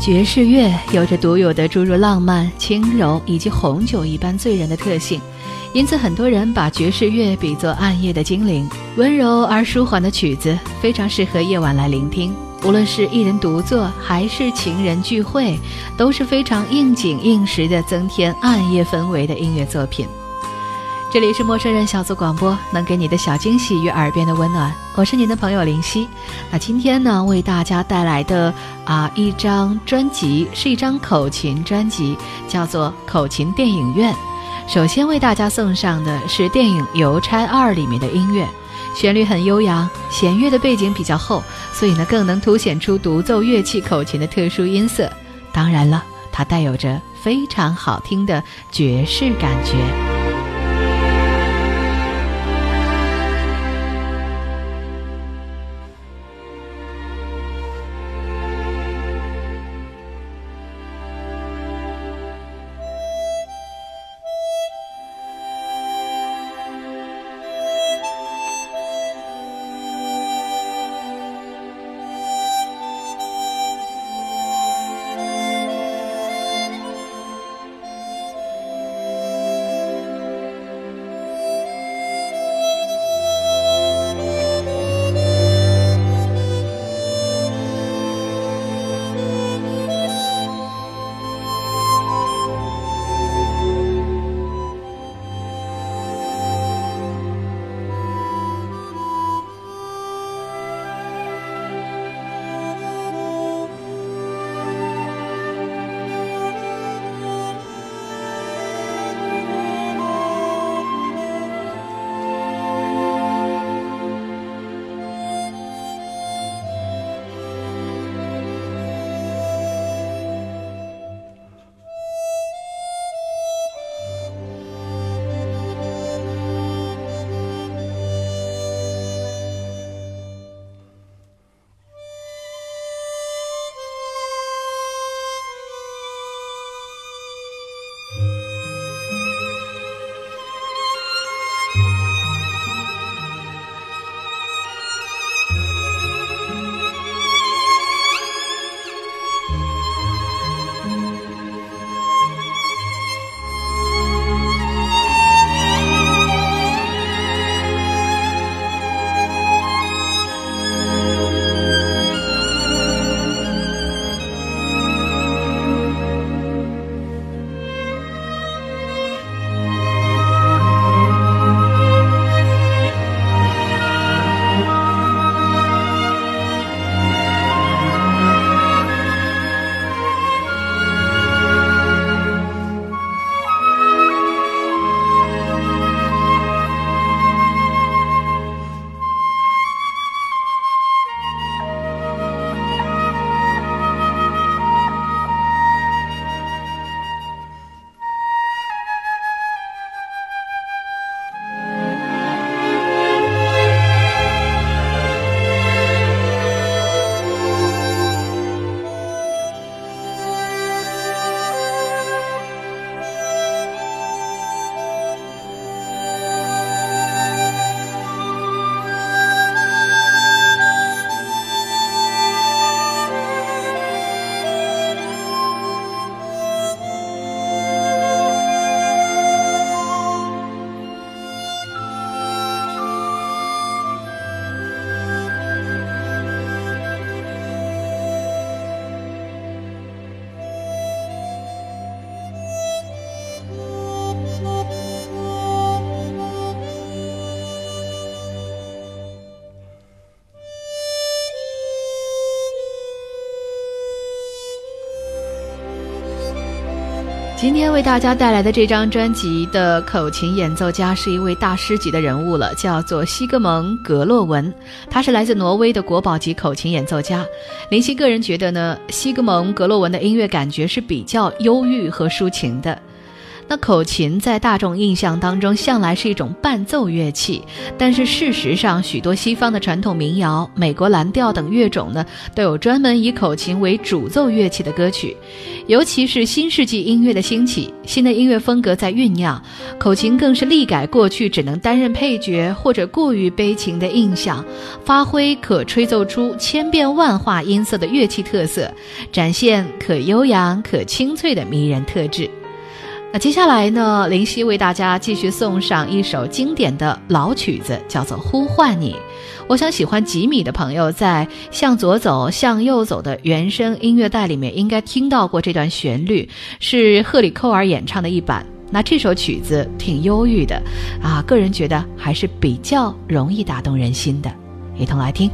爵士乐有着独有的诸如浪漫、轻柔以及红酒一般醉人的特性，因此很多人把爵士乐比作暗夜的精灵。温柔而舒缓的曲子非常适合夜晚来聆听，无论是一人独坐还是情人聚会，都是非常应景应时的增添暗夜氛围的音乐作品。这里是陌生人小组广播，能给你的小惊喜与耳边的温暖。我是您的朋友林夕。那今天呢，为大家带来的啊一张专辑是一张口琴专辑，叫做《口琴电影院》。首先为大家送上的是电影《邮差二》里面的音乐，旋律很悠扬，弦乐的背景比较厚，所以呢更能凸显出独奏乐器口琴的特殊音色。当然了，它带有着非常好听的爵士感觉。今天为大家带来的这张专辑的口琴演奏家是一位大师级的人物了，叫做西格蒙·格洛文，他是来自挪威的国宝级口琴演奏家。林夕个人觉得呢，西格蒙·格洛文的音乐感觉是比较忧郁和抒情的。那口琴在大众印象当中向来是一种伴奏乐器，但是事实上，许多西方的传统民谣、美国蓝调等乐种呢，都有专门以口琴为主奏乐器的歌曲。尤其是新世纪音乐的兴起，新的音乐风格在酝酿，口琴更是力改过去只能担任配角或者过于悲情的印象，发挥可吹奏出千变万化音色的乐器特色，展现可悠扬可清脆的迷人特质。那接下来呢？林夕为大家继续送上一首经典的老曲子，叫做《呼唤你》。我想喜欢吉米的朋友，在《向左走，向右走》的原声音乐带里面，应该听到过这段旋律，是赫里寇尔演唱的一版。那这首曲子挺忧郁的，啊，个人觉得还是比较容易打动人心的，一同来听。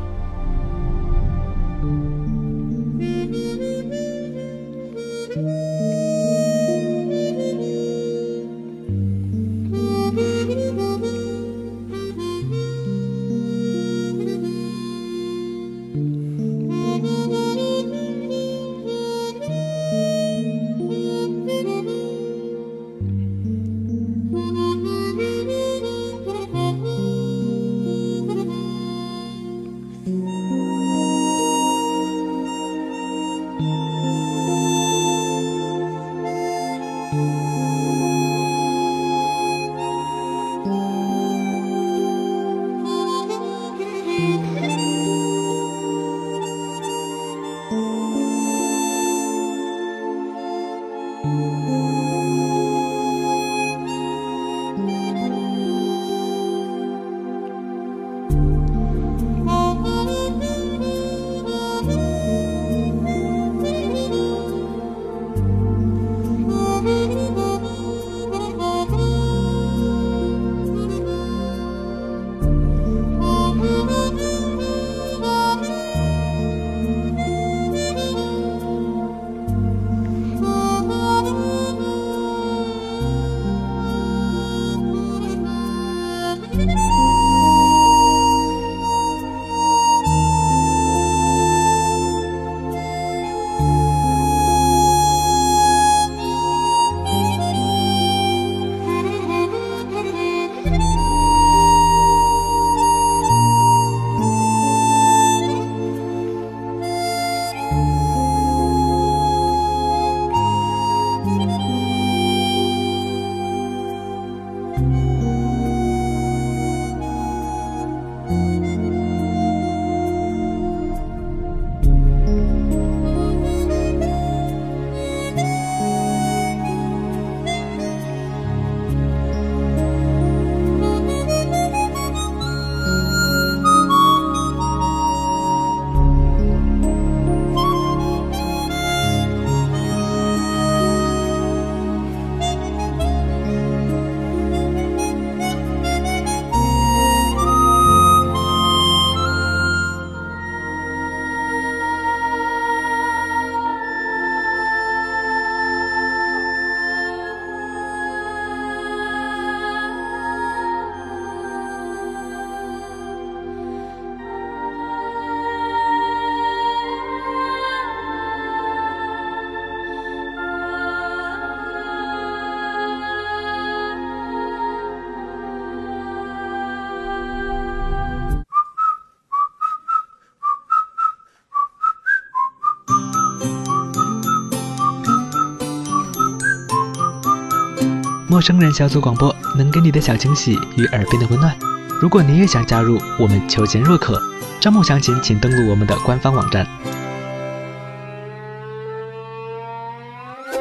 陌生人小组广播能给你的小惊喜与耳边的温暖。如果你也想加入，我们求贤若渴。招募详情，请登录我们的官方网站。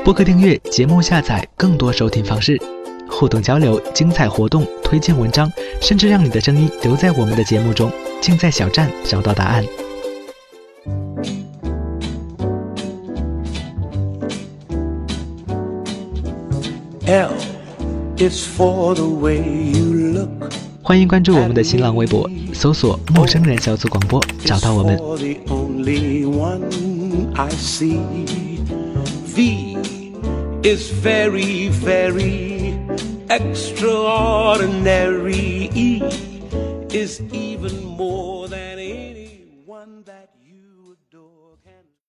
播客订阅、节目下载、更多收听方式、互动交流、精彩活动、推荐文章，甚至让你的声音留在我们的节目中，尽在小站找到答案。L 欢迎关注我们的新浪微博，搜索“陌生人小组广播”，找到我们。is very, very extraordinary. Is even more than